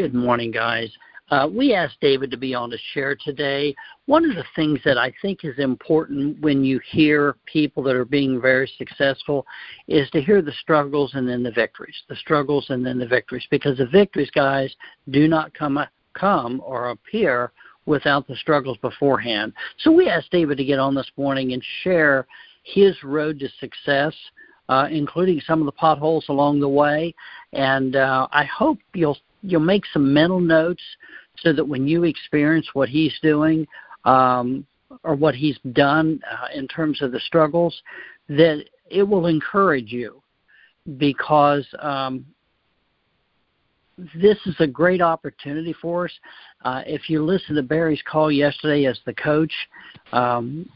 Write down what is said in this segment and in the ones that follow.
Good morning, guys. Uh, we asked David to be on to share today. One of the things that I think is important when you hear people that are being very successful is to hear the struggles and then the victories. The struggles and then the victories, because the victories, guys, do not come come or appear without the struggles beforehand. So we asked David to get on this morning and share his road to success. Uh, including some of the potholes along the way, and uh, I hope you'll you'll make some mental notes so that when you experience what he's doing um, or what he's done uh, in terms of the struggles, that it will encourage you because um, this is a great opportunity for us. Uh, if you listen to Barry's call yesterday as the coach, um,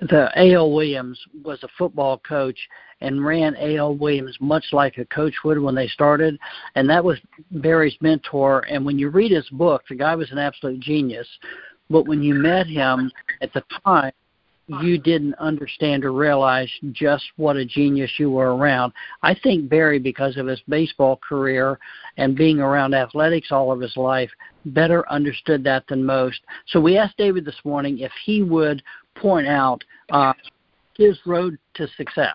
the A.L. Williams was a football coach and ran A.L. Williams much like a coach would when they started, and that was Barry's mentor. And when you read his book, the guy was an absolute genius. But when you met him at the time, you didn't understand or realize just what a genius you were around. I think Barry, because of his baseball career and being around athletics all of his life, better understood that than most. So we asked David this morning if he would point out uh, his road to success.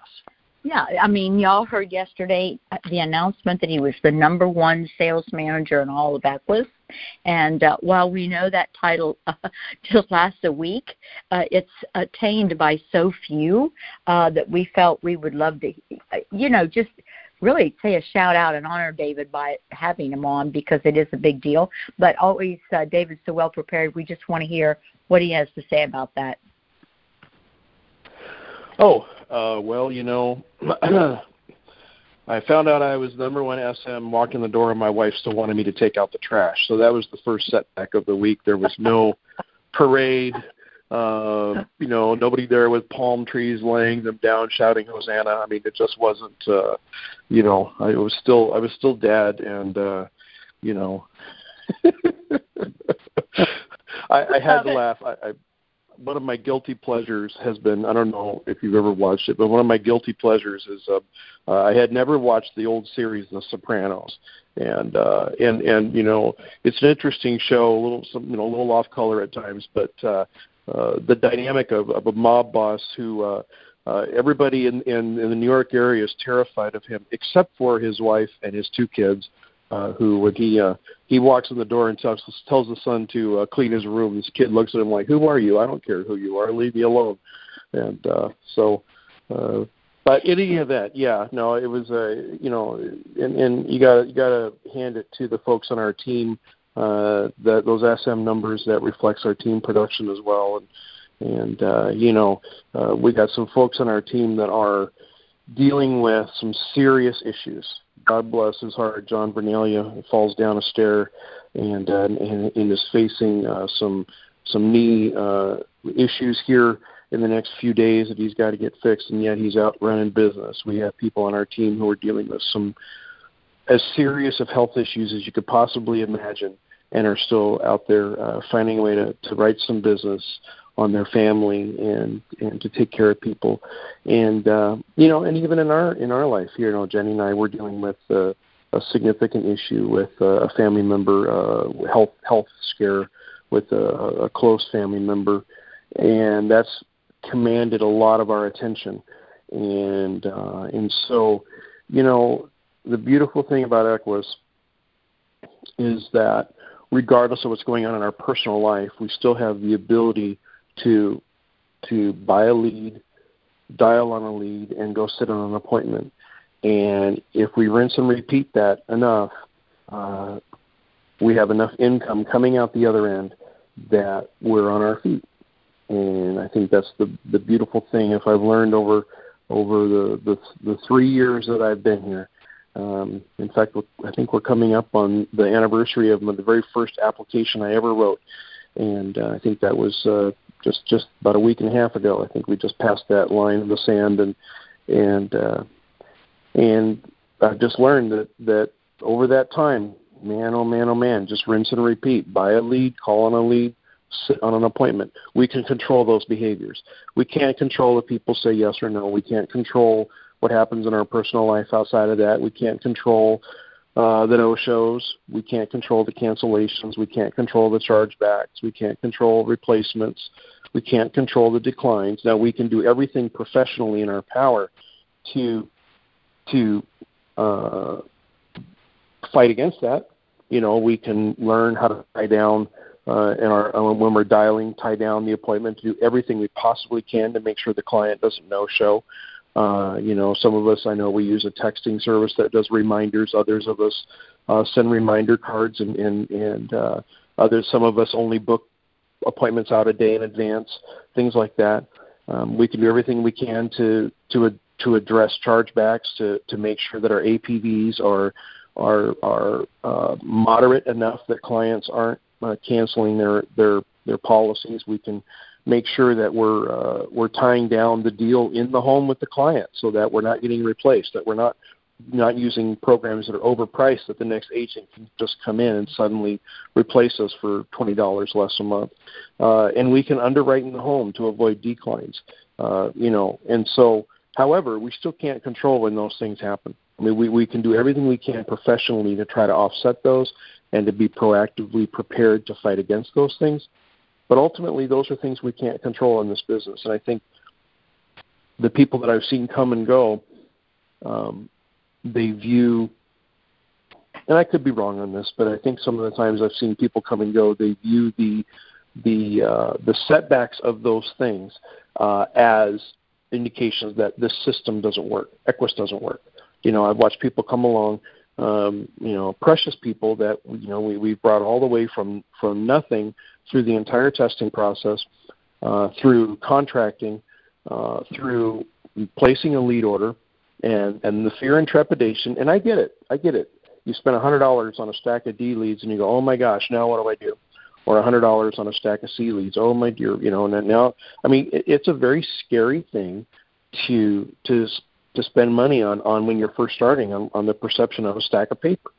Yeah, I mean, y'all heard yesterday the announcement that he was the number one sales manager in all of Equus. And uh, while we know that title uh, just lasts a week, uh, it's attained by so few uh, that we felt we would love to, uh, you know, just really say a shout out and honor David by having him on because it is a big deal. But always, uh, David's so well prepared. We just want to hear what he has to say about that. Oh, uh, well, you know, I found out I was number one SM walking the door, and my wife still wanted me to take out the trash. So that was the first setback of the week. There was no parade. Uh, you know, nobody there with palm trees laying them down, shouting Hosanna. I mean, it just wasn't. uh You know, I was still, I was still dad, and uh, you know, I, I had to laugh. I, I one of my guilty pleasures has been I don't know if you've ever watched it, but one of my guilty pleasures is uh, uh, I had never watched the old series The Sopranos, and uh, and and you know it's an interesting show, a little some you know a little off color at times, but uh, uh, the dynamic of, of a mob boss who. Uh, uh, everybody in, in, in the New York area is terrified of him, except for his wife and his two kids uh, who when he uh, he walks in the door and tells tells the son to uh, clean his room, this kid looks at him like, "Who are you? I don't care who you are. Leave me alone." And uh, so, uh, but in any event, yeah, no, it was a uh, you know, and, and you got you got to hand it to the folks on our team uh, that those SM numbers that reflects our team production as well, and and uh, you know, uh, we got some folks on our team that are dealing with some serious issues God bless his heart, John Bernalia falls down a stair and uh, and, and is facing uh, some some knee uh, issues here in the next few days that he's got to get fixed, and yet he's out running business. We have people on our team who are dealing with some as serious of health issues as you could possibly imagine, and are still out there uh, finding a way to to write some business on their family and and to take care of people. And uh you know and even in our in our life here you know jenny and i we're dealing with uh, a significant issue with uh, a family member uh health health scare with a, a close family member. And that's commanded a lot of our attention. And uh and so you know the beautiful thing about equus is that regardless of what's going on in our personal life we still have the ability to to buy a lead, dial on a lead, and go sit on an appointment. And if we rinse and repeat that enough, uh, we have enough income coming out the other end that we're on our feet. And I think that's the the beautiful thing. If I've learned over over the the, the three years that I've been here. Um, in fact, I think we're coming up on the anniversary of the very first application I ever wrote, and uh, I think that was uh, just just about a week and a half ago. I think we just passed that line in the sand, and and uh, and I've just learned that that over that time, man, oh man, oh man, just rinse and repeat. Buy a lead, call on a lead, sit on an appointment. We can control those behaviors. We can't control if people say yes or no. We can't control what happens in our personal life outside of that. We can't control uh, the no shows. We can't control the cancellations. We can't control the chargebacks. We can't control replacements. We can't control the declines. Now we can do everything professionally in our power to to uh, fight against that. You know, we can learn how to tie down uh, in our uh, when we're dialing, tie down the appointment to do everything we possibly can to make sure the client doesn't no show. Uh, you know, some of us I know we use a texting service that does reminders. Others of us uh, send reminder cards, and and and uh, others. Some of us only book appointments out a day in advance. Things like that. Um, we can do everything we can to to to address chargebacks to to make sure that our APVs are are are uh, moderate enough that clients aren't uh, canceling their their their policies. We can make sure that we're uh, we're tying down the deal in the home with the client so that we're not getting replaced, that we're not not using programs that are overpriced that the next agent can just come in and suddenly replace us for twenty dollars less a month. Uh, and we can underwrite in the home to avoid declines. Uh, you know, and so however, we still can't control when those things happen. I mean, we, we can do everything we can professionally to try to offset those and to be proactively prepared to fight against those things. But ultimately, those are things we can't control in this business. And I think the people that I've seen come and go, um, they view, and I could be wrong on this, but I think some of the times I've seen people come and go, they view the the uh, the setbacks of those things uh, as indications that this system doesn't work, Equus doesn't work. You know, I've watched people come along um, you know, precious people that you know we we brought all the way from from nothing through the entire testing process, uh, through contracting, uh, through placing a lead order, and and the fear and trepidation. And I get it, I get it. You spend a hundred dollars on a stack of D leads, and you go, oh my gosh, now what do I do? Or a hundred dollars on a stack of C leads. Oh my dear, you know. And now, I mean, it, it's a very scary thing to to to spend money on on when you're first starting on, on the perception of a stack of paper.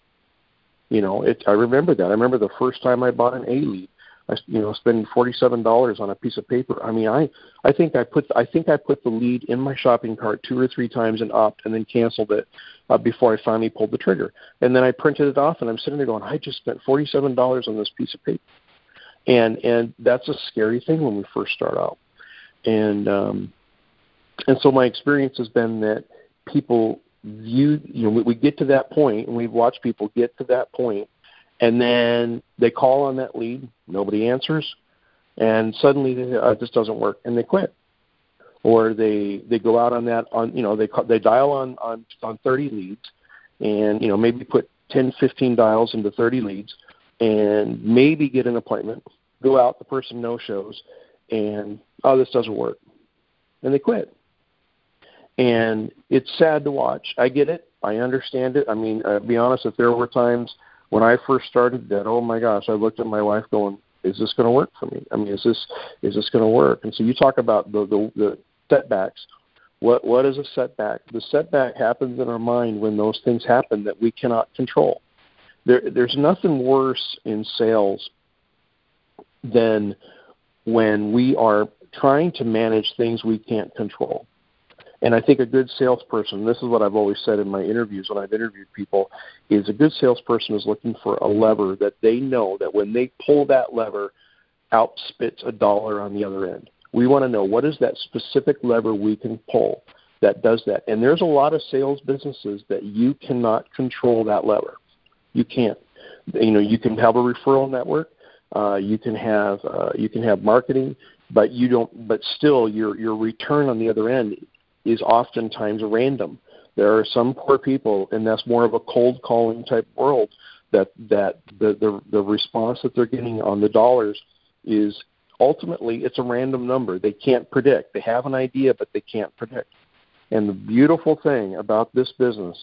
You know, it. I remember that. I remember the first time I bought an A lead. I, you know, spending forty-seven dollars on a piece of paper. I mean, I, I think I put, I think I put the lead in my shopping cart two or three times and opt, and then canceled it uh, before I finally pulled the trigger. And then I printed it off, and I'm sitting there going, I just spent forty-seven dollars on this piece of paper, and and that's a scary thing when we first start out. And um, and so my experience has been that people view you know we get to that point and we've watched people get to that point and then they call on that lead nobody answers and suddenly they, uh, this doesn't work and they quit or they they go out on that on you know they they dial on on on 30 leads and you know maybe put 10 15 dials into 30 leads and maybe get an appointment go out the person no shows and oh this doesn't work and they quit and it's sad to watch. I get it. I understand it. I mean, uh, be honest, if there were times when I first started that, oh my gosh, I looked at my wife going, "Is this going to work for me? I mean, is this is this going to work?" And so you talk about the, the the setbacks. What what is a setback? The setback happens in our mind when those things happen that we cannot control. There, there's nothing worse in sales than when we are trying to manage things we can't control. And I think a good salesperson, this is what I've always said in my interviews when I've interviewed people, is a good salesperson is looking for a lever that they know that when they pull that lever, out spits a dollar on the other end. We want to know what is that specific lever we can pull that does that. And there's a lot of sales businesses that you cannot control that lever. You can't. You know, you can have a referral network, uh, you can have uh, you can have marketing, but you don't. But still, your your return on the other end is oftentimes random. There are some poor people, and that's more of a cold calling type world. That that the the, the response that they're getting on the dollars is ultimately it's a random number. They can't predict. They have an idea, but they can't predict. And the beautiful thing about this business,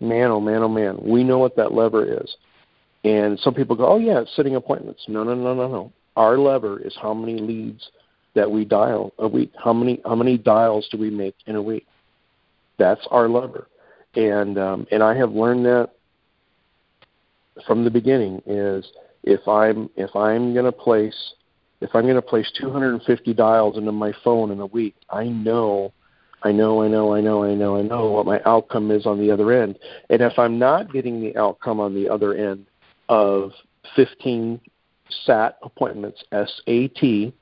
man, oh man, oh man, we know what that lever is. And some people go, oh yeah, it's setting appointments. No, no, no, no, no. Our lever is how many leads that we dial a week. How many how many dials do we make in a week? That's our lever, and um, and I have learned that from the beginning. Is if I'm if I'm going to place if I'm going to place 250 dials into my phone in a week, I know I know, I know, I know, I know, I know what my outcome is on the other end. And if I'm not getting the outcome on the other end of 15 SAT appointments, S A T,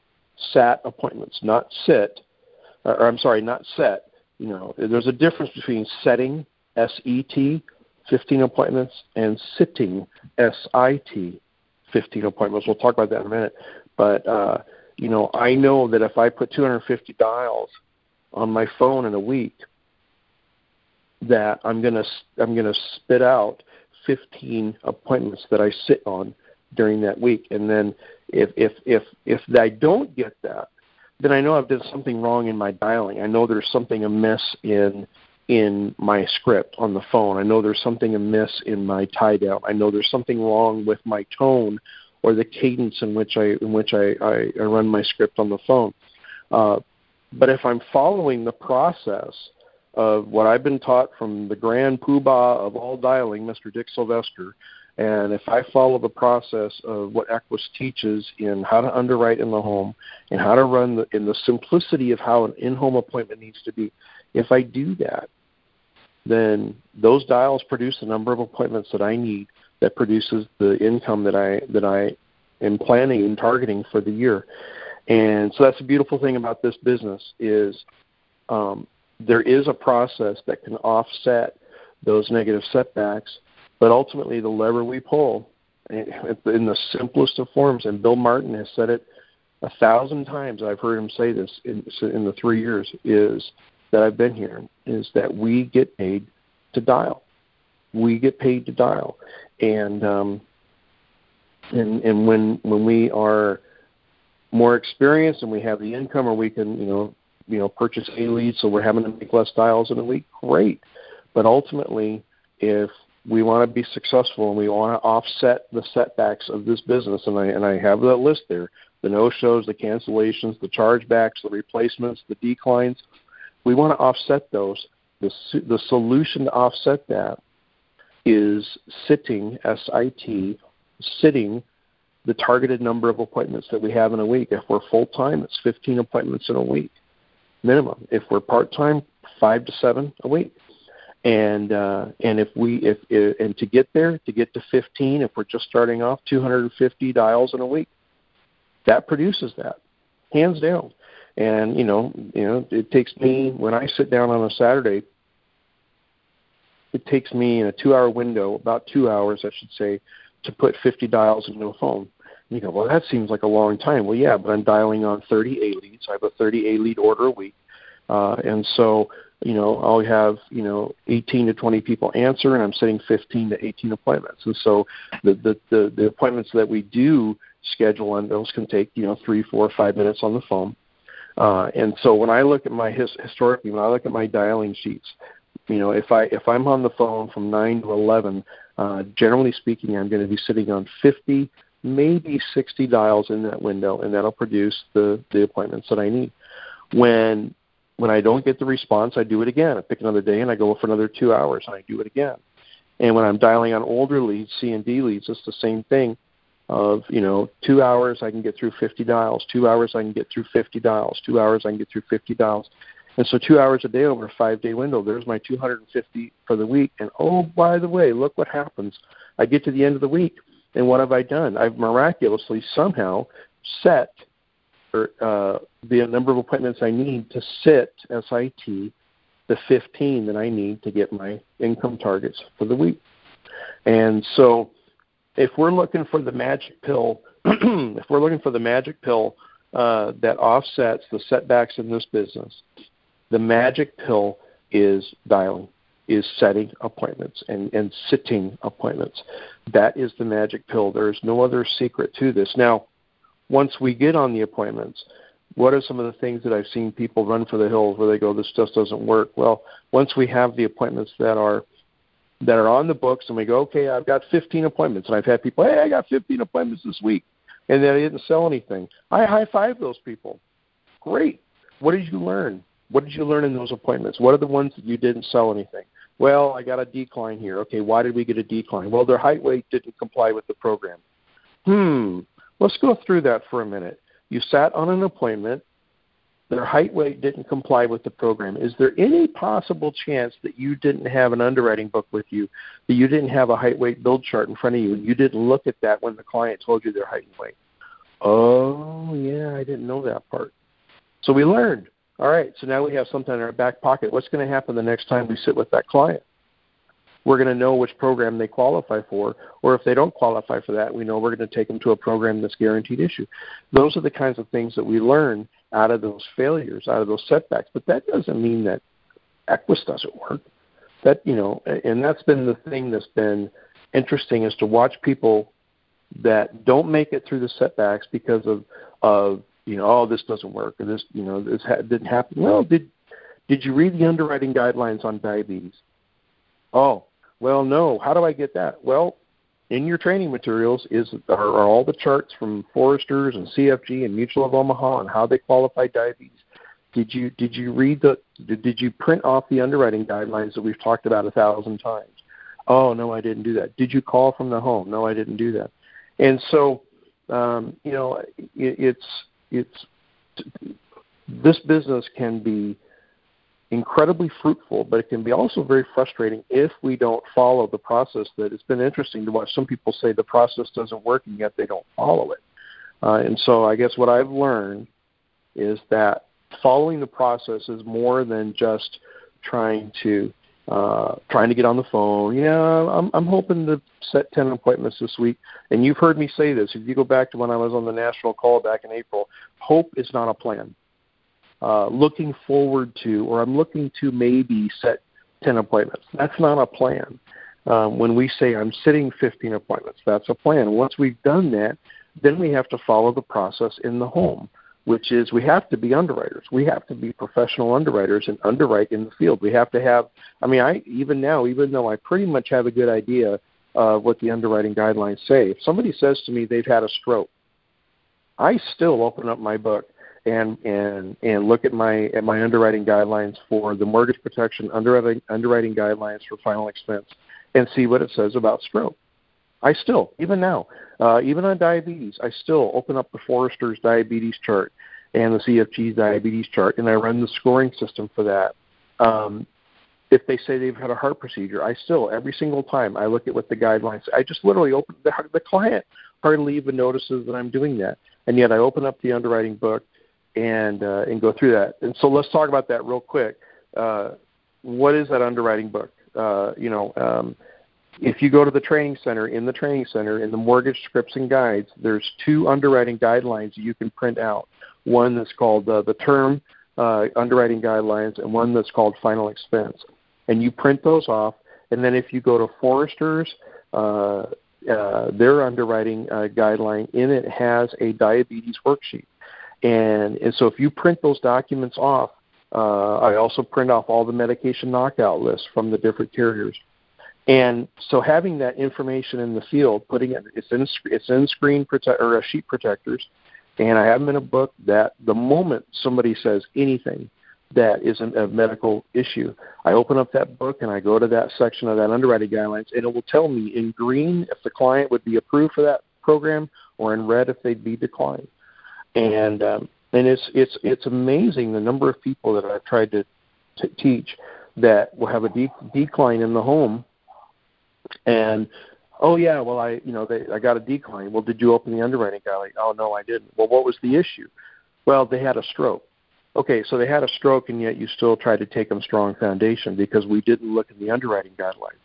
SAT appointments, not sit, or I'm sorry, not set. You know, there's a difference between setting, S E T, 15 appointments, and sitting, S I T, 15 appointments. We'll talk about that in a minute. But, uh, you know, I know that if I put 250 dials on my phone in a week, that I'm gonna I'm gonna spit out 15 appointments that I sit on during that week, and then if if if if I don't get that, then I know I've done something wrong in my dialing. I know there's something amiss in in my script on the phone. I know there's something amiss in my tie down. I know there's something wrong with my tone or the cadence in which I in which I, I, I run my script on the phone. Uh, but if I'm following the process of what I've been taught from the grand poobah of all dialing, Mr. Dick Sylvester, and if I follow the process of what Equus teaches in how to underwrite in the home and how to run the, in the simplicity of how an in-home appointment needs to be, if I do that, then those dials produce the number of appointments that I need that produces the income that I that I am planning and targeting for the year. And so that's the beautiful thing about this business is um, there is a process that can offset those negative setbacks, but ultimately the lever we pull in the simplest of forms, and Bill Martin has said it a thousand times. I've heard him say this in, in the three years is that I've been here is that we get paid to dial. We get paid to dial, and um, and and when when we are more experienced and we have the income or we can you know you know purchase a lead so we're having to make less dials in a week great but ultimately if we want to be successful and we want to offset the setbacks of this business and I and I have that list there the no shows the cancellations the chargebacks the replacements the declines we want to offset those the the solution to offset that is sitting S I T sitting the targeted number of appointments that we have in a week. If we're full time, it's 15 appointments in a week minimum. If we're part time, five to seven a week. And uh, and if we if, if and to get there, to get to 15, if we're just starting off, 250 dials in a week. That produces that, hands down. And you know, you know, it takes me when I sit down on a Saturday. It takes me in a two-hour window, about two hours, I should say, to put 50 dials into a phone. And you go, well, that seems like a long time. Well, yeah, but I'm dialing on 30 A leads. I have a 30 A lead order a week, uh, and so you know I'll have you know 18 to 20 people answer, and I'm setting 15 to 18 appointments. And so the the the, the appointments that we do schedule on those can take you know three, four, five minutes on the phone. Uh, and so when I look at my his, historically, when I look at my dialing sheets, you know, if I if I'm on the phone from nine to eleven, uh, generally speaking, I'm going to be sitting on 50, maybe 60 dials in that window, and that'll produce the, the appointments that I need. When when I don't get the response, I do it again. I pick another day and I go for another two hours and I do it again. And when I'm dialing on older leads, C and D leads, it's the same thing. Of you know, two hours I can get through 50 dials. Two hours I can get through 50 dials. Two hours I can get through 50 dials. And so two hours a day over a five day window, there's my 250 for the week. And oh, by the way, look what happens. I get to the end of the week, and what have I done? I've miraculously somehow set or, uh, the number of appointments I need to sit SIT the 15 that I need to get my income targets for the week. And so if we're looking for the magic pill, if we're looking for the magic pill uh, that offsets the setbacks in this business, the magic pill is dialing, is setting appointments and, and sitting appointments. That is the magic pill. There is no other secret to this. Now, once we get on the appointments, what are some of the things that I've seen people run for the hills where they go, this just doesn't work? Well, once we have the appointments that are that are on the books and we go, okay, I've got 15 appointments, and I've had people, hey, I got 15 appointments this week, and then I didn't sell anything. I high five those people. Great. What did you learn? What did you learn in those appointments? What are the ones that you didn't sell anything? Well, I got a decline here. Okay, why did we get a decline? Well, their height weight didn't comply with the program. Hmm, let's go through that for a minute. You sat on an appointment their height weight didn't comply with the program. Is there any possible chance that you didn't have an underwriting book with you, that you didn't have a height weight build chart in front of you, and you didn't look at that when the client told you their height and weight? Oh, yeah, I didn't know that part. So we learned. All right, so now we have something in our back pocket. What's going to happen the next time we sit with that client? We're going to know which program they qualify for, or if they don't qualify for that, we know we're going to take them to a program that's guaranteed issue. Those are the kinds of things that we learn out of those failures, out of those setbacks. But that doesn't mean that Equus doesn't work. That you know, and that's been the thing that's been interesting is to watch people that don't make it through the setbacks because of of you know, oh, this doesn't work, or this, you know, this ha- didn't happen. Well, did did you read the underwriting guidelines on diabetes? Oh, well, no. How do I get that? Well, in your training materials is are, are all the charts from Foresters and CFG and Mutual of Omaha and how they qualify diabetes. Did you did you read the did, did you print off the underwriting guidelines that we've talked about a thousand times? Oh no, I didn't do that. Did you call from the home? No, I didn't do that. And so, um, you know, it, it's it's this business can be incredibly fruitful, but it can be also very frustrating if we don't follow the process. That it's been interesting to watch some people say the process doesn't work, and yet they don't follow it. Uh, and so, I guess what I've learned is that following the process is more than just trying to uh, trying to get on the phone. Yeah, I'm, I'm hoping to set 10 appointments this week. And you've heard me say this. If you go back to when I was on the national call back in April, hope is not a plan. Uh, looking forward to, or I'm looking to maybe set 10 appointments. That's not a plan. Um, when we say I'm sitting 15 appointments, that's a plan. Once we've done that, then we have to follow the process in the home which is we have to be underwriters. We have to be professional underwriters and underwrite in the field. We have to have. I mean, I even now, even though I pretty much have a good idea of what the underwriting guidelines say, if somebody says to me they've had a stroke, I still open up my book and and and look at my at my underwriting guidelines for the mortgage protection underwriting underwriting guidelines for final expense and see what it says about stroke. I still, even now, uh, even on diabetes, I still open up the Foresters diabetes chart and the CFG's diabetes chart, and I run the scoring system for that. Um, if they say they've had a heart procedure, I still every single time I look at what the guidelines. I just literally open the, the client hardly even notices that I'm doing that, and yet I open up the underwriting book and uh, and go through that. And so let's talk about that real quick. Uh, what is that underwriting book? Uh, you know, um, if you go to the training center, in the training center, in the mortgage scripts and guides, there's two underwriting guidelines you can print out. One that's called uh, the term uh, underwriting guidelines, and one that's called final expense. And you print those off, and then if you go to Foresters, uh, their underwriting guideline in it has a diabetes worksheet. And, and so if you print those documents off, uh, I also print off all the medication knockout lists from the different carriers. And so having that information in the field, putting it, it's in it's in screen or uh, sheet protectors, and I have them in a book that the moment somebody says anything that isn't a medical issue, I open up that book and I go to that section of that underwriting guidelines, and it will tell me in green if the client would be approved for that program, or in red if they'd be declined. And um, and it's it's it's amazing the number of people that I've tried to teach that will have a de- decline in the home and oh yeah, well I you know they I got a decline. Well, did you open the underwriting guideline? Oh no, I didn't. Well, what was the issue? Well, they had a stroke. Okay, so they had a stroke, and yet you still tried to take them strong foundation because we didn't look at the underwriting guidelines.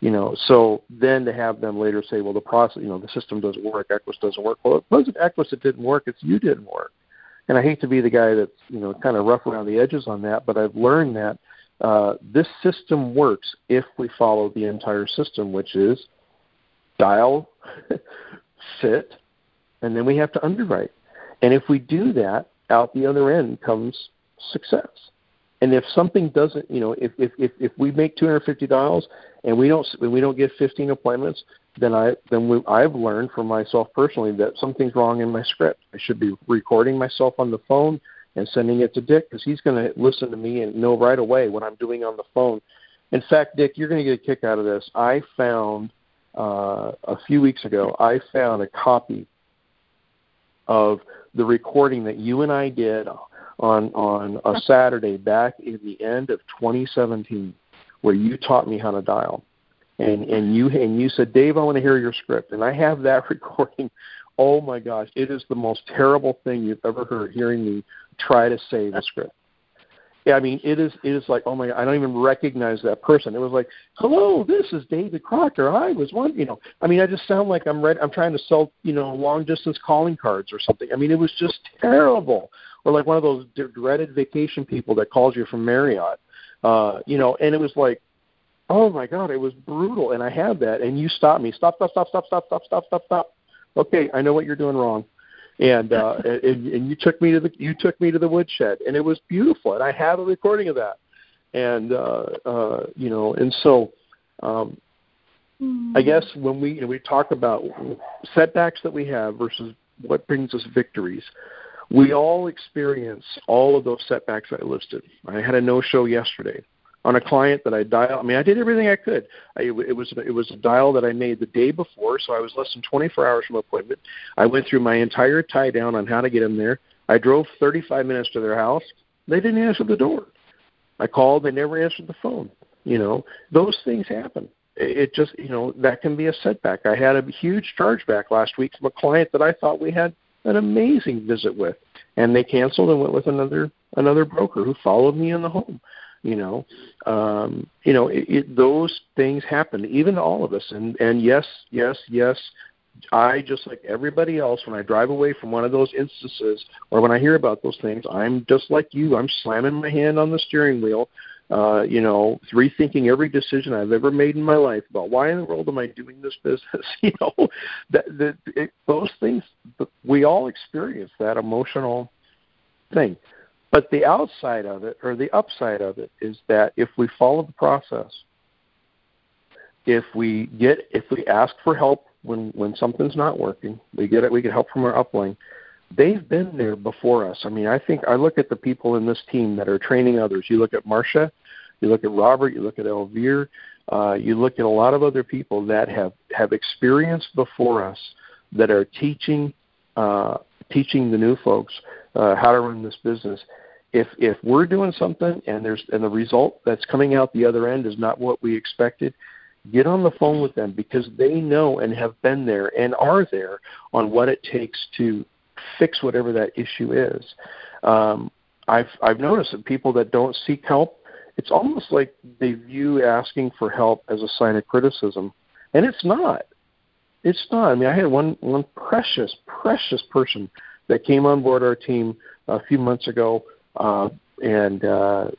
You know, so then to have them later say, well, the process, you know, the system doesn't work, Equus doesn't work. Well, it wasn't Equus that didn't work; it's you didn't work. And I hate to be the guy that's you know kind of rough around the edges on that, but I've learned that uh, this system works if we follow the entire system, which is dial, sit, and then we have to underwrite. And if we do that, out the other end comes success. And if something doesn't, you know, if if if, if we make two hundred fifty dollars and we don't we don't get fifteen appointments, then I then we, I've learned for myself personally that something's wrong in my script. I should be recording myself on the phone and sending it to Dick because he's going to listen to me and know right away what I'm doing on the phone. In fact, Dick, you're going to get a kick out of this. I found uh, a few weeks ago, I found a copy of the recording that you and I did on on a Saturday back in the end of 2017, where you taught me how to dial, and and you and you said, Dave, I want to hear your script, and I have that recording. Oh my gosh, it is the most terrible thing you've ever heard. Hearing me try to say the script. Yeah, I mean, it is it is like, oh my, I don't even recognize that person. It was like, hello, this is David Crocker. I was one, you know. I mean, I just sound like I'm ready. I'm trying to sell, you know, long distance calling cards or something. I mean, it was just terrible. Or like one of those dreaded vacation people that calls you from Marriott, uh, you know. And it was like, oh my god, it was brutal. And I had that, and you stopped me. Stop, stop, stop, stop, stop, stop, stop, stop, stop. Okay, I know what you're doing wrong and uh and, and you took me to the you took me to the woodshed and it was beautiful and i have a recording of that and uh uh you know and so um i guess when we you know, we talk about setbacks that we have versus what brings us victories we all experience all of those setbacks i listed i had a no show yesterday on a client that I dialed. I mean, I did everything I could. I, it was it was a dial that I made the day before, so I was less than 24 hours from appointment. I went through my entire tie down on how to get them there. I drove 35 minutes to their house. They didn't answer the door. I called. They never answered the phone. You know, those things happen. It just, you know, that can be a setback. I had a huge chargeback last week from a client that I thought we had an amazing visit with, and they canceled and went with another another broker who followed me in the home you know. Um you know it, it, those things happen even to all of us. And and yes yes yes i just like everybody else when i drive away from one of those instances or when i hear about those things i'm just like you. I'm slamming my hand on the steering wheel uh you know rethinking every decision i've ever made in my life about why in the world am i doing this business you know that that it, those things we all experience that emotional thing but the outside of it, or the upside of it, is that if we follow the process, if we get, if we ask for help when when something's not working, we get it. We get help from our upline. They've been there before us. I mean, I think I look at the people in this team that are training others. You look at Marcia, you look at Robert, you look at Elvire, uh, you look at a lot of other people that have have experienced before us that are teaching uh, teaching the new folks uh, how to run this business. If if we're doing something and there's and the result that's coming out the other end is not what we expected, get on the phone with them because they know and have been there and are there on what it takes to fix whatever that issue is. Um, I've I've noticed that people that don't seek help, it's almost like they view asking for help as a sign of criticism, and it's not. It's not. I mean, I had one one precious precious person that came on board our team a few months ago, uh, and uh,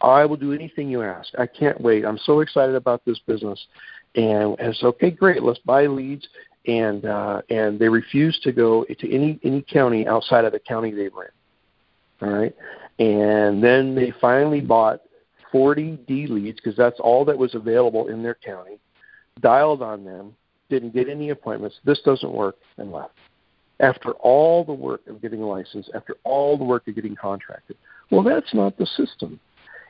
I will do anything you ask. I can't wait. I'm so excited about this business. And it's okay, great. Let's buy leads. And uh, and they refused to go to any any county outside of the county they were in. All right. And then they finally bought 40 D leads because that's all that was available in their county. Dialed on them, didn't get any appointments. This doesn't work, and left after all the work of getting a license, after all the work of getting contracted. Well, that's not the system.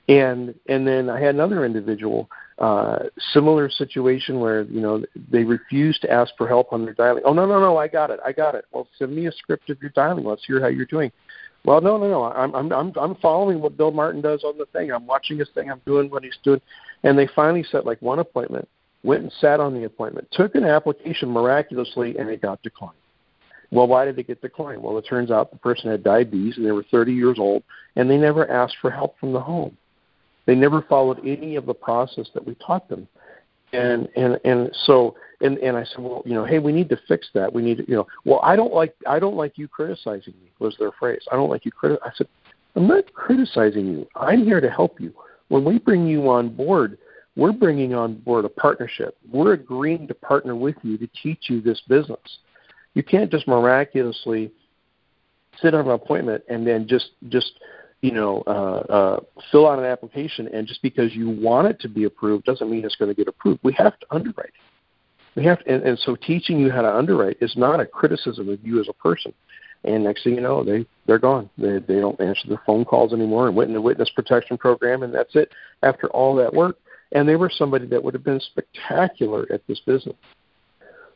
And and then I had another individual, uh, similar situation where you know they refuse to ask for help on their dialing. Oh no no no, I got it, I got it. Well, send me a script of your dialing. Let's hear how you're doing. Well, no no no, I'm I'm I'm I'm following what Bill Martin does on the thing. I'm watching his thing. I'm doing what he's doing. And they finally set like one appointment. Went and sat on the appointment. Took an application miraculously, and it got declined. Well, why did it get declined? Well, it turns out the person had diabetes and they were 30 years old, and they never asked for help from the home. They never followed any of the process that we taught them. And and and so and and I said, well, you know, hey, we need to fix that. We need to, you know, well, I don't like I don't like you criticizing me was their phrase. I don't like you criti. I said, I'm not criticizing you. I'm here to help you. When we bring you on board, we're bringing on board a partnership. We're agreeing to partner with you to teach you this business you can't just miraculously sit on an appointment and then just just you know uh, uh, fill out an application and just because you want it to be approved doesn't mean it's going to get approved. We have to underwrite. We have to, and, and so teaching you how to underwrite is not a criticism of you as a person. And next thing you know, they they're gone. They they don't answer their phone calls anymore and went in the witness protection program, and that's it. After all that work, and they were somebody that would have been spectacular at this business.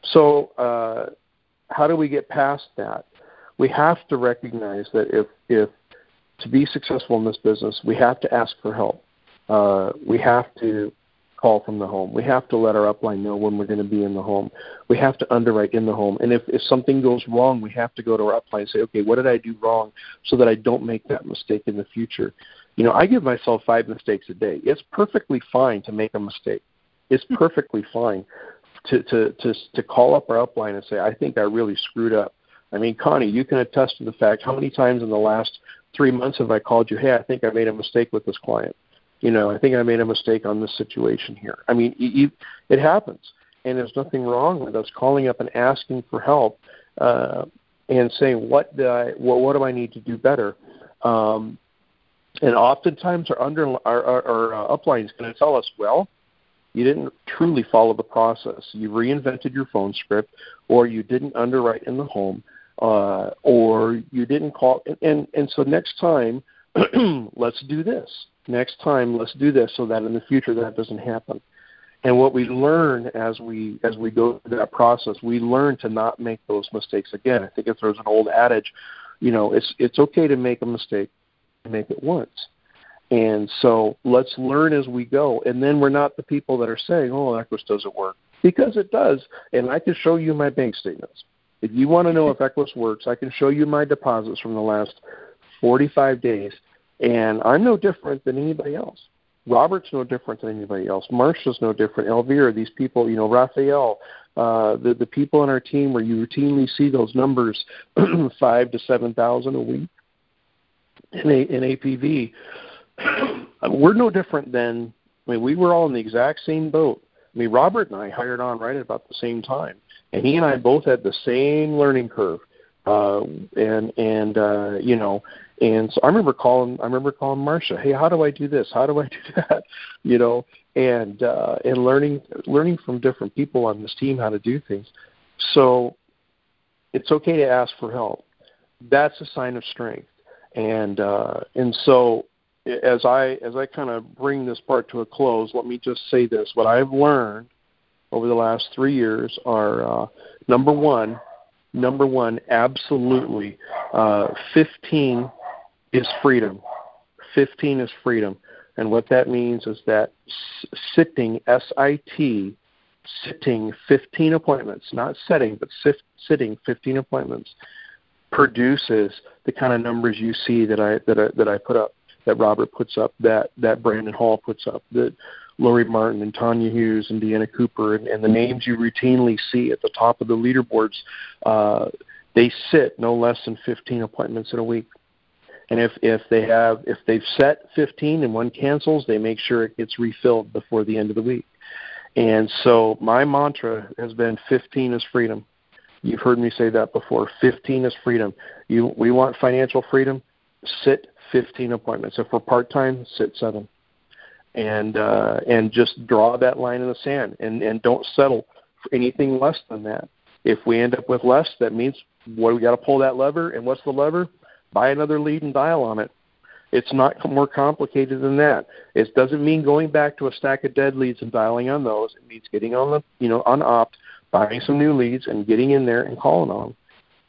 So uh, how do we get past that? We have to recognize that if if to be successful in this business, we have to ask for help. Uh, we have to call from the home. We have to let our upline know when we're going to be in the home. We have to underwrite in the home. And if, if something goes wrong, we have to go to our upline and say, okay, what did I do wrong so that I don't make that mistake in the future? You know, I give myself five mistakes a day. It's perfectly fine to make a mistake. It's perfectly fine to, to, to, to call up our upline and say, I think I really screwed up. I mean, Connie, you can attest to the fact how many times in the last three months have I called you, hey, I think I made a mistake with this client you know, I think I made a mistake on this situation here. I mean, you, it happens, and there's nothing wrong with us calling up and asking for help uh, and saying, "What do I? What, what do I need to do better?" Um, and oftentimes, our under our, our, our uh, upline is going to tell us, "Well, you didn't truly follow the process. You reinvented your phone script, or you didn't underwrite in the home, uh, or you didn't call." And and, and so next time, let's do this. Next time let's do this so that in the future that doesn't happen. And what we learn as we as we go through that process we learn to not make those mistakes again. I think if there's an old adage you know it's it's okay to make a mistake make it once. And so let's learn as we go. And then we're not the people that are saying oh equus doesn't work? Because it does. And i can show you my bank statements if you want to know if equus works i can show you my deposits from the last 45 days and I'm no different than anybody else. Robert's no different than anybody else. Marsha's no different. Elvira, these people, you know, Raphael, uh, the the people on our team where you routinely see those numbers, five to seven thousand a week in a, in APV. we're no different than. I mean, we were all in the exact same boat. I mean, Robert and I hired on right at about the same time, and he and I both had the same learning curve. Uh, and and uh, you know, and so I remember calling I remember calling Marcia, hey, how do I do this? How do I do that? You know, and uh, and learning learning from different people on this team how to do things. So it's okay to ask for help. That's a sign of strength. And uh, and so as I as I kind of bring this part to a close, let me just say this: what I've learned over the last three years are uh, number one, number one, absolutely, uh, 15 is freedom. 15 is freedom. And what that means is that sitting, S I T, sitting 15 appointments, not setting, but sitting 15 appointments, produces the kind of numbers you see that I that I, that I put up, that Robert puts up, that that Brandon Hall puts up, that Lori Martin and Tanya Hughes and Deanna Cooper and, and the names you routinely see at the top of the leaderboards, uh, they sit no less than 15 appointments in a week. And if if they have if they've set 15 and one cancels, they make sure it gets refilled before the end of the week. And so my mantra has been 15 is freedom. You've heard me say that before. 15 is freedom. You we want financial freedom. Sit 15 appointments. If we're part time, sit seven. And uh, and just draw that line in the sand and and don't settle for anything less than that. If we end up with less, that means what we got to pull that lever. And what's the lever? buy another lead and dial on it. It's not more complicated than that. It doesn't mean going back to a stack of dead leads and dialing on those. It means getting on the, you know, on opt, buying some new leads and getting in there and calling on them.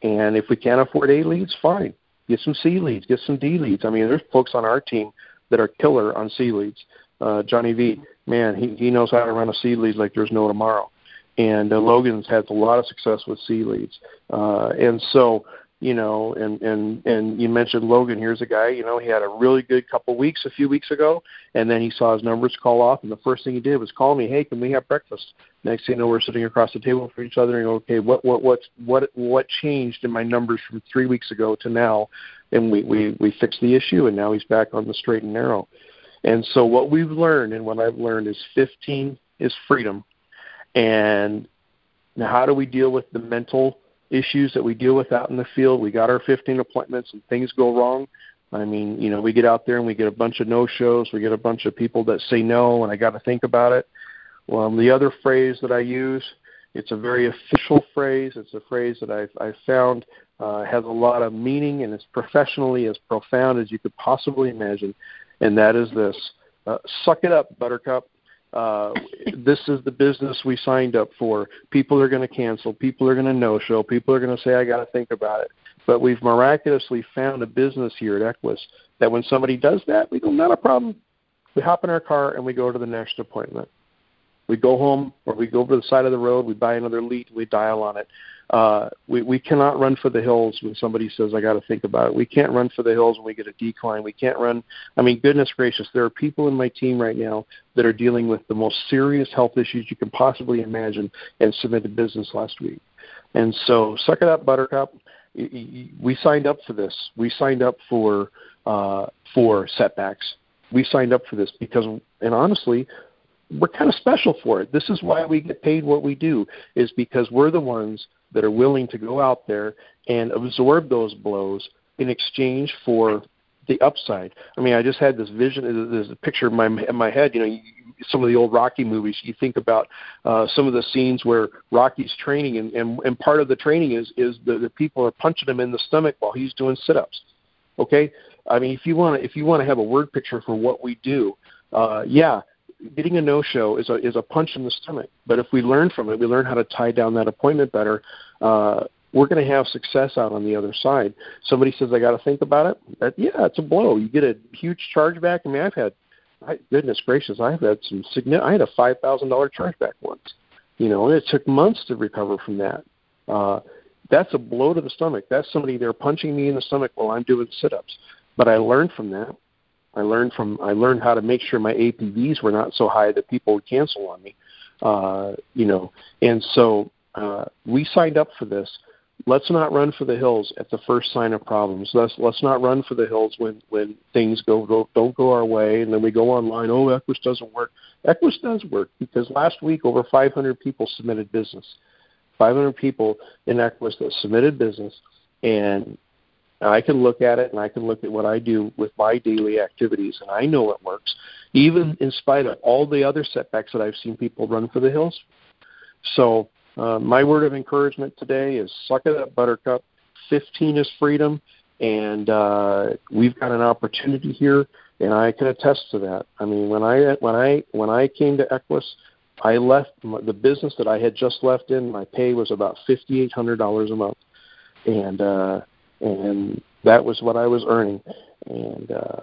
And if we can't afford A leads, fine. Get some C leads, get some D leads. I mean, there's folks on our team that are killer on C leads. Uh, Johnny V, man, he, he knows how to run a C lead like there's no tomorrow. And uh, Logan's has a lot of success with C leads. Uh, and so you know, and and and you mentioned Logan. Here's a guy, you know, he had a really good couple weeks a few weeks ago, and then he saw his numbers call off, and the first thing he did was call me, hey, can we have breakfast? Next thing you know, we're sitting across the table from each other, and okay, what what what what what changed in my numbers from three weeks ago to now? And we we we fixed the issue, and now he's back on the straight and narrow. And so what we've learned, and what I've learned, is 15 is freedom, and now how do we deal with the mental issues that we deal with out in the field. We got our 15 appointments and things go wrong. I mean, you know, we get out there and we get a bunch of no shows. We get a bunch of people that say no, and I got to think about it. Well, the other phrase that I use, it's a very official phrase. It's a phrase that I've, I've found uh, has a lot of meaning and is professionally as profound as you could possibly imagine, and that is this: uh, "Suck it up, Buttercup." Uh, this is the business we signed up for. People are going to cancel. People are going to no show. People are going to say, I got to think about it. But we've miraculously found a business here at Equus that when somebody does that, we go, not a problem. We hop in our car and we go to the next appointment. We go home or we go over to the side of the road, we buy another lead, we dial on it. Uh, we, we cannot run for the hills when somebody says, I got to think about it. We can't run for the hills when we get a decline. We can't run. I mean, goodness gracious, there are people in my team right now that are dealing with the most serious health issues you can possibly imagine and submitted business last week. And so, suck it up, Buttercup. We signed up for this. We signed up for uh, for setbacks. We signed up for this because, and honestly, we're kind of special for it. This is why we get paid what we do, is because we're the ones that are willing to go out there and absorb those blows in exchange for the upside. I mean, I just had this vision. There's a picture in my in my head. You know, some of the old Rocky movies. You think about uh, some of the scenes where Rocky's training, and, and and part of the training is is the, the people are punching him in the stomach while he's doing sit-ups. Okay, I mean, if you want to if you want to have a word picture for what we do, uh, yeah, getting a no-show is a is a punch in the stomach. But if we learn from it, we learn how to tie down that appointment better. Uh, we're going to have success out on the other side. Somebody says, "I got to think about it." That, yeah, it's a blow. You get a huge chargeback. I mean, I've had, I, goodness gracious, I've had some significant. I had a five thousand dollar chargeback once. You know, and it took months to recover from that. Uh, that's a blow to the stomach. That's somebody there punching me in the stomach while I'm doing sit-ups. But I learned from that. I learned from I learned how to make sure my APVs were not so high that people would cancel on me. Uh, you know, and so uh, we signed up for this. Let's not run for the hills at the first sign of problems. Let's let's not run for the hills when when things go, go don't go our way, and then we go online. Oh, Equis doesn't work. Equis does work because last week over 500 people submitted business. 500 people in Equis that submitted business, and I can look at it and I can look at what I do with my daily activities, and I know it works, even in spite of all the other setbacks that I've seen people run for the hills. So, uh, my word of encouragement today is suck it up, Buttercup. 15 is freedom, and uh, we've got an opportunity here, and I can attest to that. I mean, when I when I when I came to Equis, I left the business that I had just left in. My pay was about fifty eight hundred dollars a month, and uh, and that was what I was earning, and uh,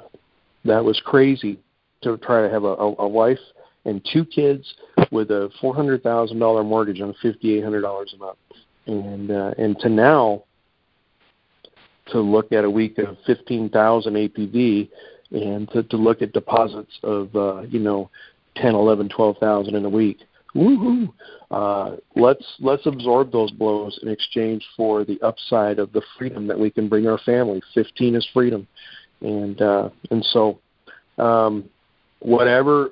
that was crazy to try to have a, a, wife and two kids with a four hundred thousand dollar mortgage on fifty eight hundred dollars a month, and uh, and to now to look at a week of fifteen thousand APV and to, to look at deposits of uh, you know ten, eleven, twelve thousand in a week woohoo! Uh, let's let's absorb those blows in exchange for the upside of the freedom that we can bring our family. Fifteen is freedom, and uh, and so um, whatever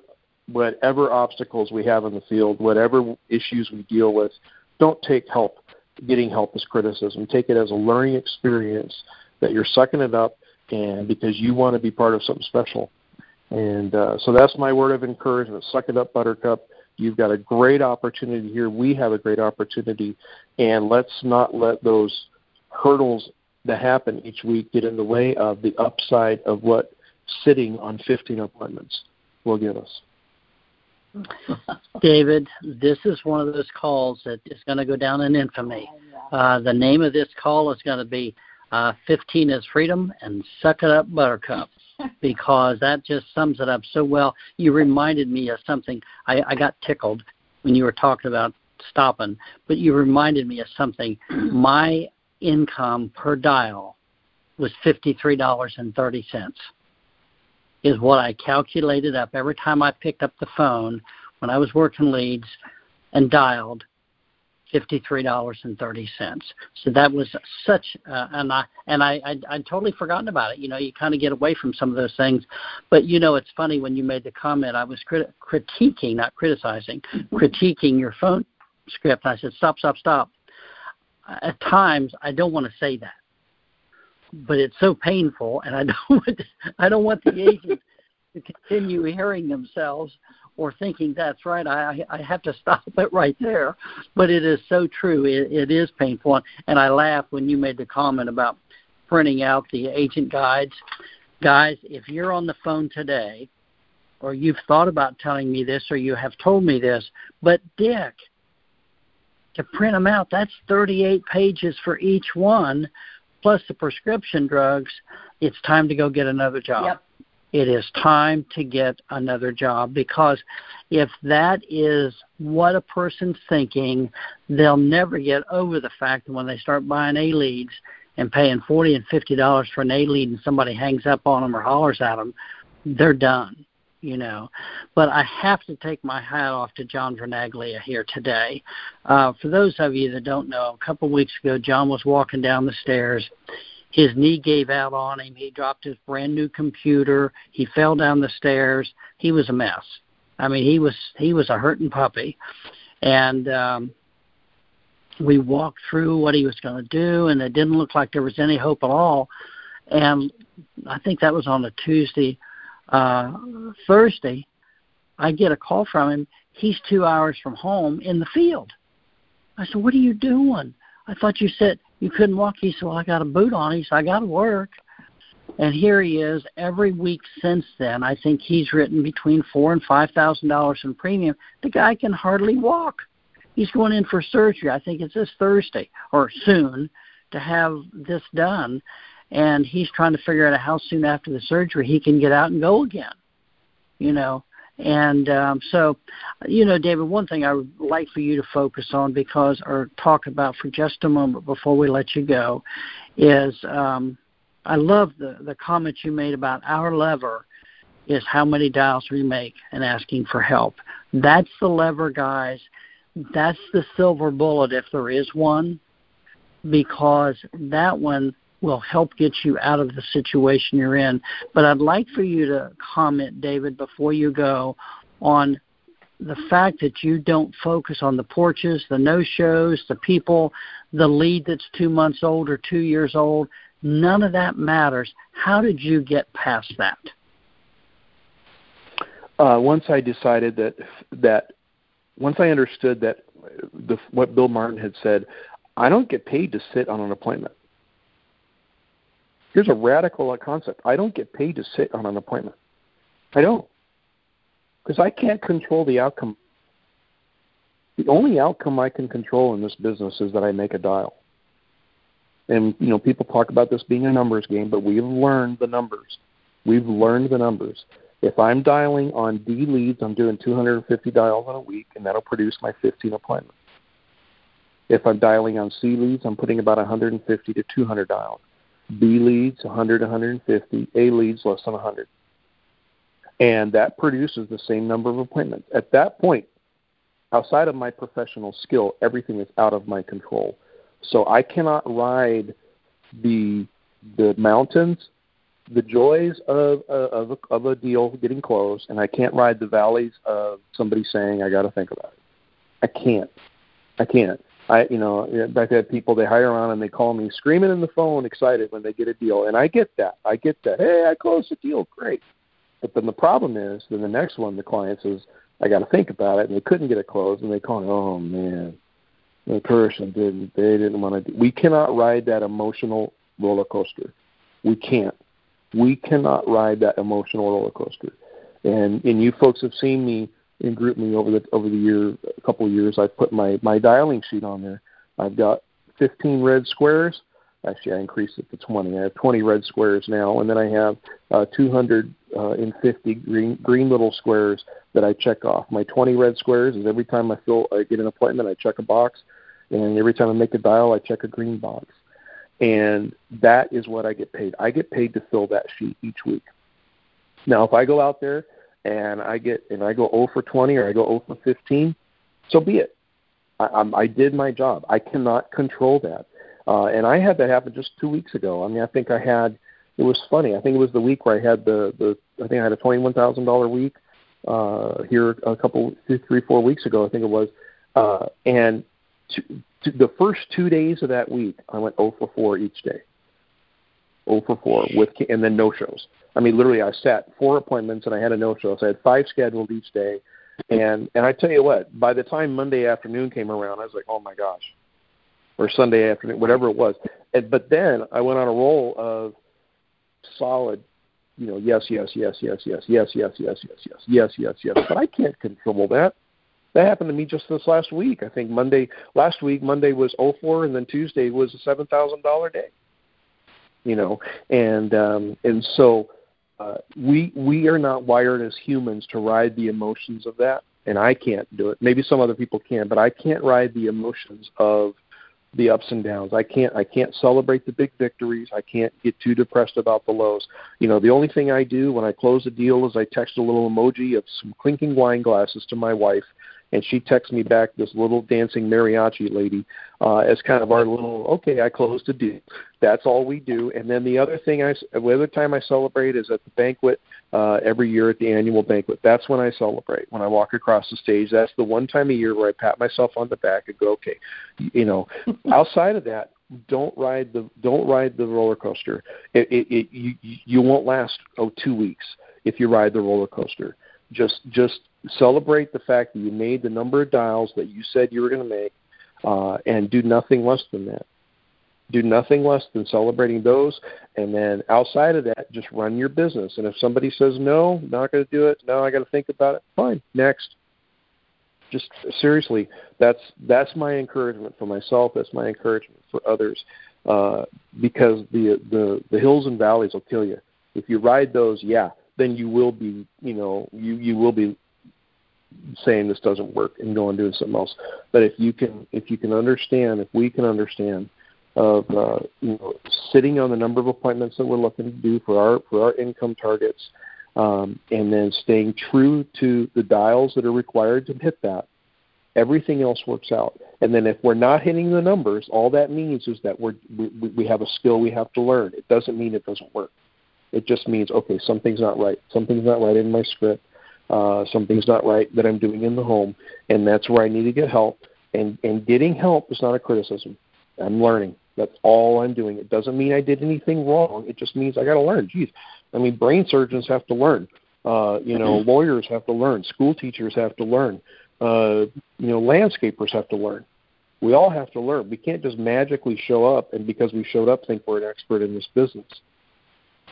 whatever obstacles we have in the field, whatever issues we deal with, don't take help. Getting help as criticism. Take it as a learning experience that you're sucking it up, and because you want to be part of something special. And uh, so that's my word of encouragement. Suck it up, Buttercup You've got a great opportunity here. We have a great opportunity. And let's not let those hurdles that happen each week get in the way of the upside of what sitting on 15 appointments will give us. David, this is one of those calls that is going to go down in infamy. Uh, the name of this call is going to be uh, 15 is Freedom and Suck It Up Buttercup because that just sums it up so well. You reminded me of something. I, I got tickled when you were talking about stopping, but you reminded me of something. My income per dial was $53.30 is what I calculated up every time I picked up the phone when I was working leads and dialed $53.30. So that was such, uh, and I and I I'd, I'd totally forgotten about it. You know, you kind of get away from some of those things, but you know, it's funny when you made the comment. I was crit- critiquing, not criticizing, critiquing your phone script. I said, stop, stop, stop. At times, I don't want to say that, but it's so painful, and I don't want I don't want the agent to continue hearing themselves or thinking that's right. I I have to stop it right there. But it is so true. It, it is painful, and I laughed when you made the comment about printing out the agent guides. Guys, if you're on the phone today, or you've thought about telling me this, or you have told me this, but Dick, to print them out, that's 38 pages for each one. plus the prescription drugs, it's time to go get another job. Yep. It is time to get another job because if that is what a person's thinking, they'll never get over the fact that when they start buying A leads and paying forty and fifty dollars for an A lead and somebody hangs up on them or hollers at them, they're done you know. But I have to take my hat off to John Vernaglia here today. Uh, for those of you that don't know, a couple of weeks ago, John was walking down the stairs. His knee gave out on him. He dropped his brand new computer. He fell down the stairs. He was a mess. I mean, he was he was a hurting puppy, and um, we walked through what he was going to do, and it didn't look like there was any hope at all. And I think that was on a Tuesday uh, Thursday, I get a call from him. He's two hours from home in the field. I said, "What are you doing?" I thought you said you couldn't walk. He said, "Well, I got a boot on." He said, "I got to work." And here he is every week since then. I think he's written between four and five thousand dollars in premium. The guy can hardly walk. He's going in for surgery. I think it's this Thursday or soon to have this done and he's trying to figure out how soon after the surgery he can get out and go again. You know, and um, so, you know, David, one thing I would like for you to focus on because, or talk about for just a moment before we let you go, is um, I love the the comment you made about our lever is how many dials we make and asking for help. That's the lever, guys. That's the silver bullet if there is one, because that one will help get you out of the situation you're in. But I'd like for you to comment, David, before you go, on the fact that you don't focus on the porches, the no shows, the people, the lead that's two months old or two years old. None of that matters. How did you get past that? Uh, once I decided that that once I understood that the, what Bill Martin had said, I don't get paid to sit on an appointment. Here's a radical concept. I don't get paid to sit on an appointment. I don't. Because I can't control the outcome. The only outcome I can control in this business is that I make a dial. And you know, people talk about this being a numbers game, but we've learned the numbers. We've learned the numbers. If I'm dialing on D leads, I'm doing 250 dials in a week, and that'll produce my 15 appointments. If I'm dialing on C leads, I'm putting about 150 to 200 dials. B leads 100 150, A leads less than 100. And that produces the same number of appointments. At that point, outside of my professional skill, everything is out of my control. So I cannot ride the the mountains, the joys of of a, of a deal getting closed, and I can't ride the valleys of somebody saying I got to think about it. I can't. I can't. I, you know, I've had people they hire on and they call me screaming in the phone, excited when they get a deal, and I get that. I get that. Hey, I closed a deal, great. But then the problem is, then the next one, the client says, I got to think about it, and they couldn't get it closed, and they call, me, oh man, the person didn't, they didn't want to. Do. We cannot ride that emotional roller coaster. We can't. We cannot ride that emotional roller coaster. And and you folks have seen me in GroupMe over the over the year a couple of years I've put my my dialing sheet on there. I've got 15 red squares. Actually, I increased it to 20. I have 20 red squares now, and then I have uh, 250 green green little squares that I check off. My 20 red squares is every time I fill I get an appointment, I check a box, and every time I make a dial, I check a green box. And that is what I get paid. I get paid to fill that sheet each week. Now, if I go out there and I get and I go 0 for 20 or I go 0 for 15, so be it. I, I'm, I did my job. I cannot control that, uh, and I had that happen just two weeks ago. I mean, I think I had. It was funny. I think it was the week where I had the the. I think I had a twenty one thousand dollar week uh, here a couple two, three four weeks ago. I think it was, uh, and to, to the first two days of that week, I went 0 for 4 each day. 0 for 4 with and then no shows. I mean, literally, I sat four appointments and I had a no show. So I had five scheduled each day, and and I tell you what, by the time Monday afternoon came around, I was like, oh my gosh, or Sunday afternoon, whatever it was. And, but then I went on a roll of solid, you know, yes, yes, yes, yes, yes, yes, yes, yes, yes, yes, yes, yes, yes. But I can't control that. That happened to me just this last week. I think Monday last week Monday was 04 and then Tuesday was a seven thousand dollar day. you know, and um, and so uh, we we are not wired as humans to ride the emotions of that, and I can't do it. Maybe some other people can, but I can't ride the emotions of the ups and downs. I can't I can't celebrate the big victories. I can't get too depressed about the lows. You know, the only thing I do when I close a deal is I text a little emoji of some clinking wine glasses to my wife and she texts me back this little dancing mariachi lady uh, as kind of our little okay, I closed a deal. That's all we do. And then the other thing I, the other time I celebrate is at the banquet uh, every year at the annual banquet. That's when I celebrate. When I walk across the stage, that's the one time a year where I pat myself on the back and go, okay, you know. outside of that, don't ride the don't ride the roller coaster. It, it, it you you won't last oh two weeks if you ride the roller coaster. Just just celebrate the fact that you made the number of dials that you said you were going to make, uh, and do nothing less than that. Do nothing less than celebrating those, and then outside of that, just run your business. And if somebody says no, not going to do it, no, I got to think about it. Fine, next. Just seriously, that's that's my encouragement for myself. That's my encouragement for others, uh, because the the the hills and valleys will kill you. If you ride those, yeah, then you will be, you know, you you will be saying this doesn't work and go and doing something else. But if you can, if you can understand, if we can understand of uh, you know sitting on the number of appointments that we're looking to do for our for our income targets, um, and then staying true to the dials that are required to hit that, everything else works out. And then if we're not hitting the numbers, all that means is that we're, we, we have a skill we have to learn. It doesn't mean it doesn't work. It just means okay, something's not right. Something's not right in my script uh, something's not right that I'm doing in the home, and that's where I need to get help. And and getting help is not a criticism. I'm learning. That's all I'm doing. It doesn't mean I did anything wrong. It just means I got to learn. Geez, I mean, brain surgeons have to learn. Uh, you know, mm-hmm. lawyers have to learn. School teachers have to learn. Uh, you know, landscapers have to learn. We all have to learn. We can't just magically show up and because we showed up think we're an expert in this business.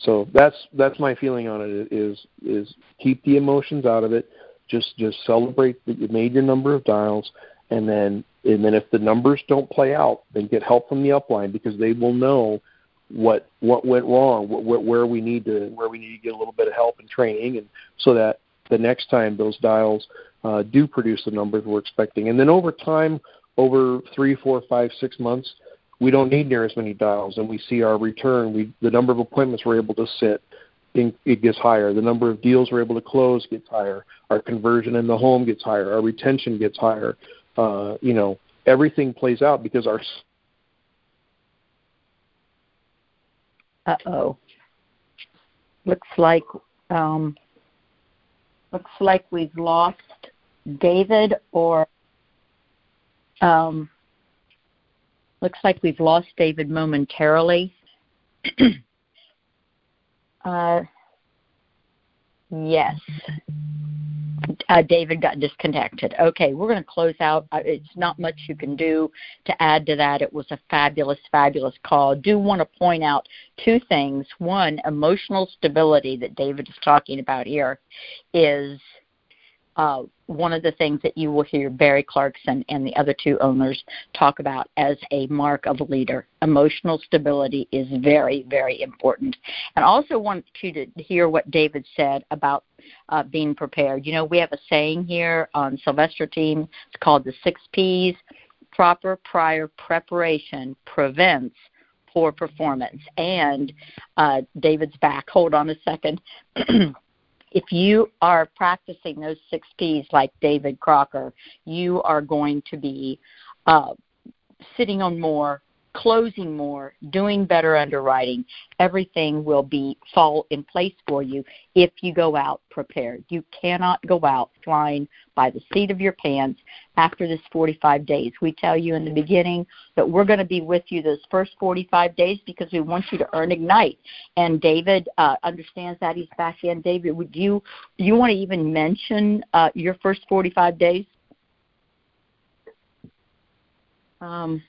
So that's that's my feeling on it is is keep the emotions out of it. Just just celebrate that you made your number of dials, and then and then if the numbers don't play out, then get help from the upline because they will know what what went wrong, what, what, where we need to where we need to get a little bit of help and training, and so that the next time those dials uh, do produce the numbers we're expecting, and then over time, over three, four, five, six months, we don't need near as many dials, and we see our return. We the number of appointments we're able to sit in, it gets higher. The number of deals we're able to close gets higher. Our conversion in the home gets higher. Our retention gets higher. Uh, you know, everything plays out because our. Uh oh. Looks like um, looks like we've lost David or um, Looks like we've lost David momentarily. uh, yes. Uh, David got disconnected. Okay, we're going to close out. Uh, it's not much you can do to add to that. It was a fabulous, fabulous call. I do want to point out two things. One, emotional stability that David is talking about here is uh, one of the things that you will hear Barry Clarkson and the other two owners talk about as a mark of a leader. Emotional stability is very, very important. And I also want you to hear what David said about uh, being prepared. You know, we have a saying here on Sylvester Team. It's called the six P's. Proper prior preparation prevents poor performance. And uh, David's back. Hold on a second. if you are practicing those six P's like David Crocker, you are going to be uh, sitting on more closing more, doing better underwriting, everything will be fall in place for you if you go out prepared. You cannot go out flying by the seat of your pants after this 45 days. We tell you in the beginning that we're going to be with you those first 45 days because we want you to earn ignite. And David uh, understands that he's back in. David, would you you want to even mention uh, your first 45 days? Um,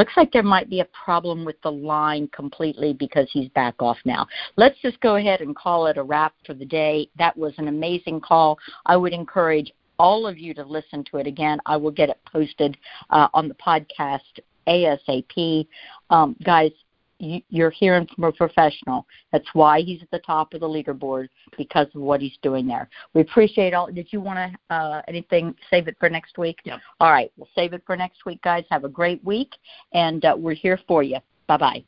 Looks like there might be a problem with the line completely because he's back off now. Let's just go ahead and call it a wrap for the day. That was an amazing call. I would encourage all of you to listen to it again. I will get it posted uh, on the podcast ASAP. Um, guys, you're hearing from a professional. That's why he's at the top of the leaderboard because of what he's doing there. We appreciate all. Did you want to uh, anything? Save it for next week. Yeah. All right, we'll save it for next week, guys. Have a great week, and uh, we're here for you. Bye bye.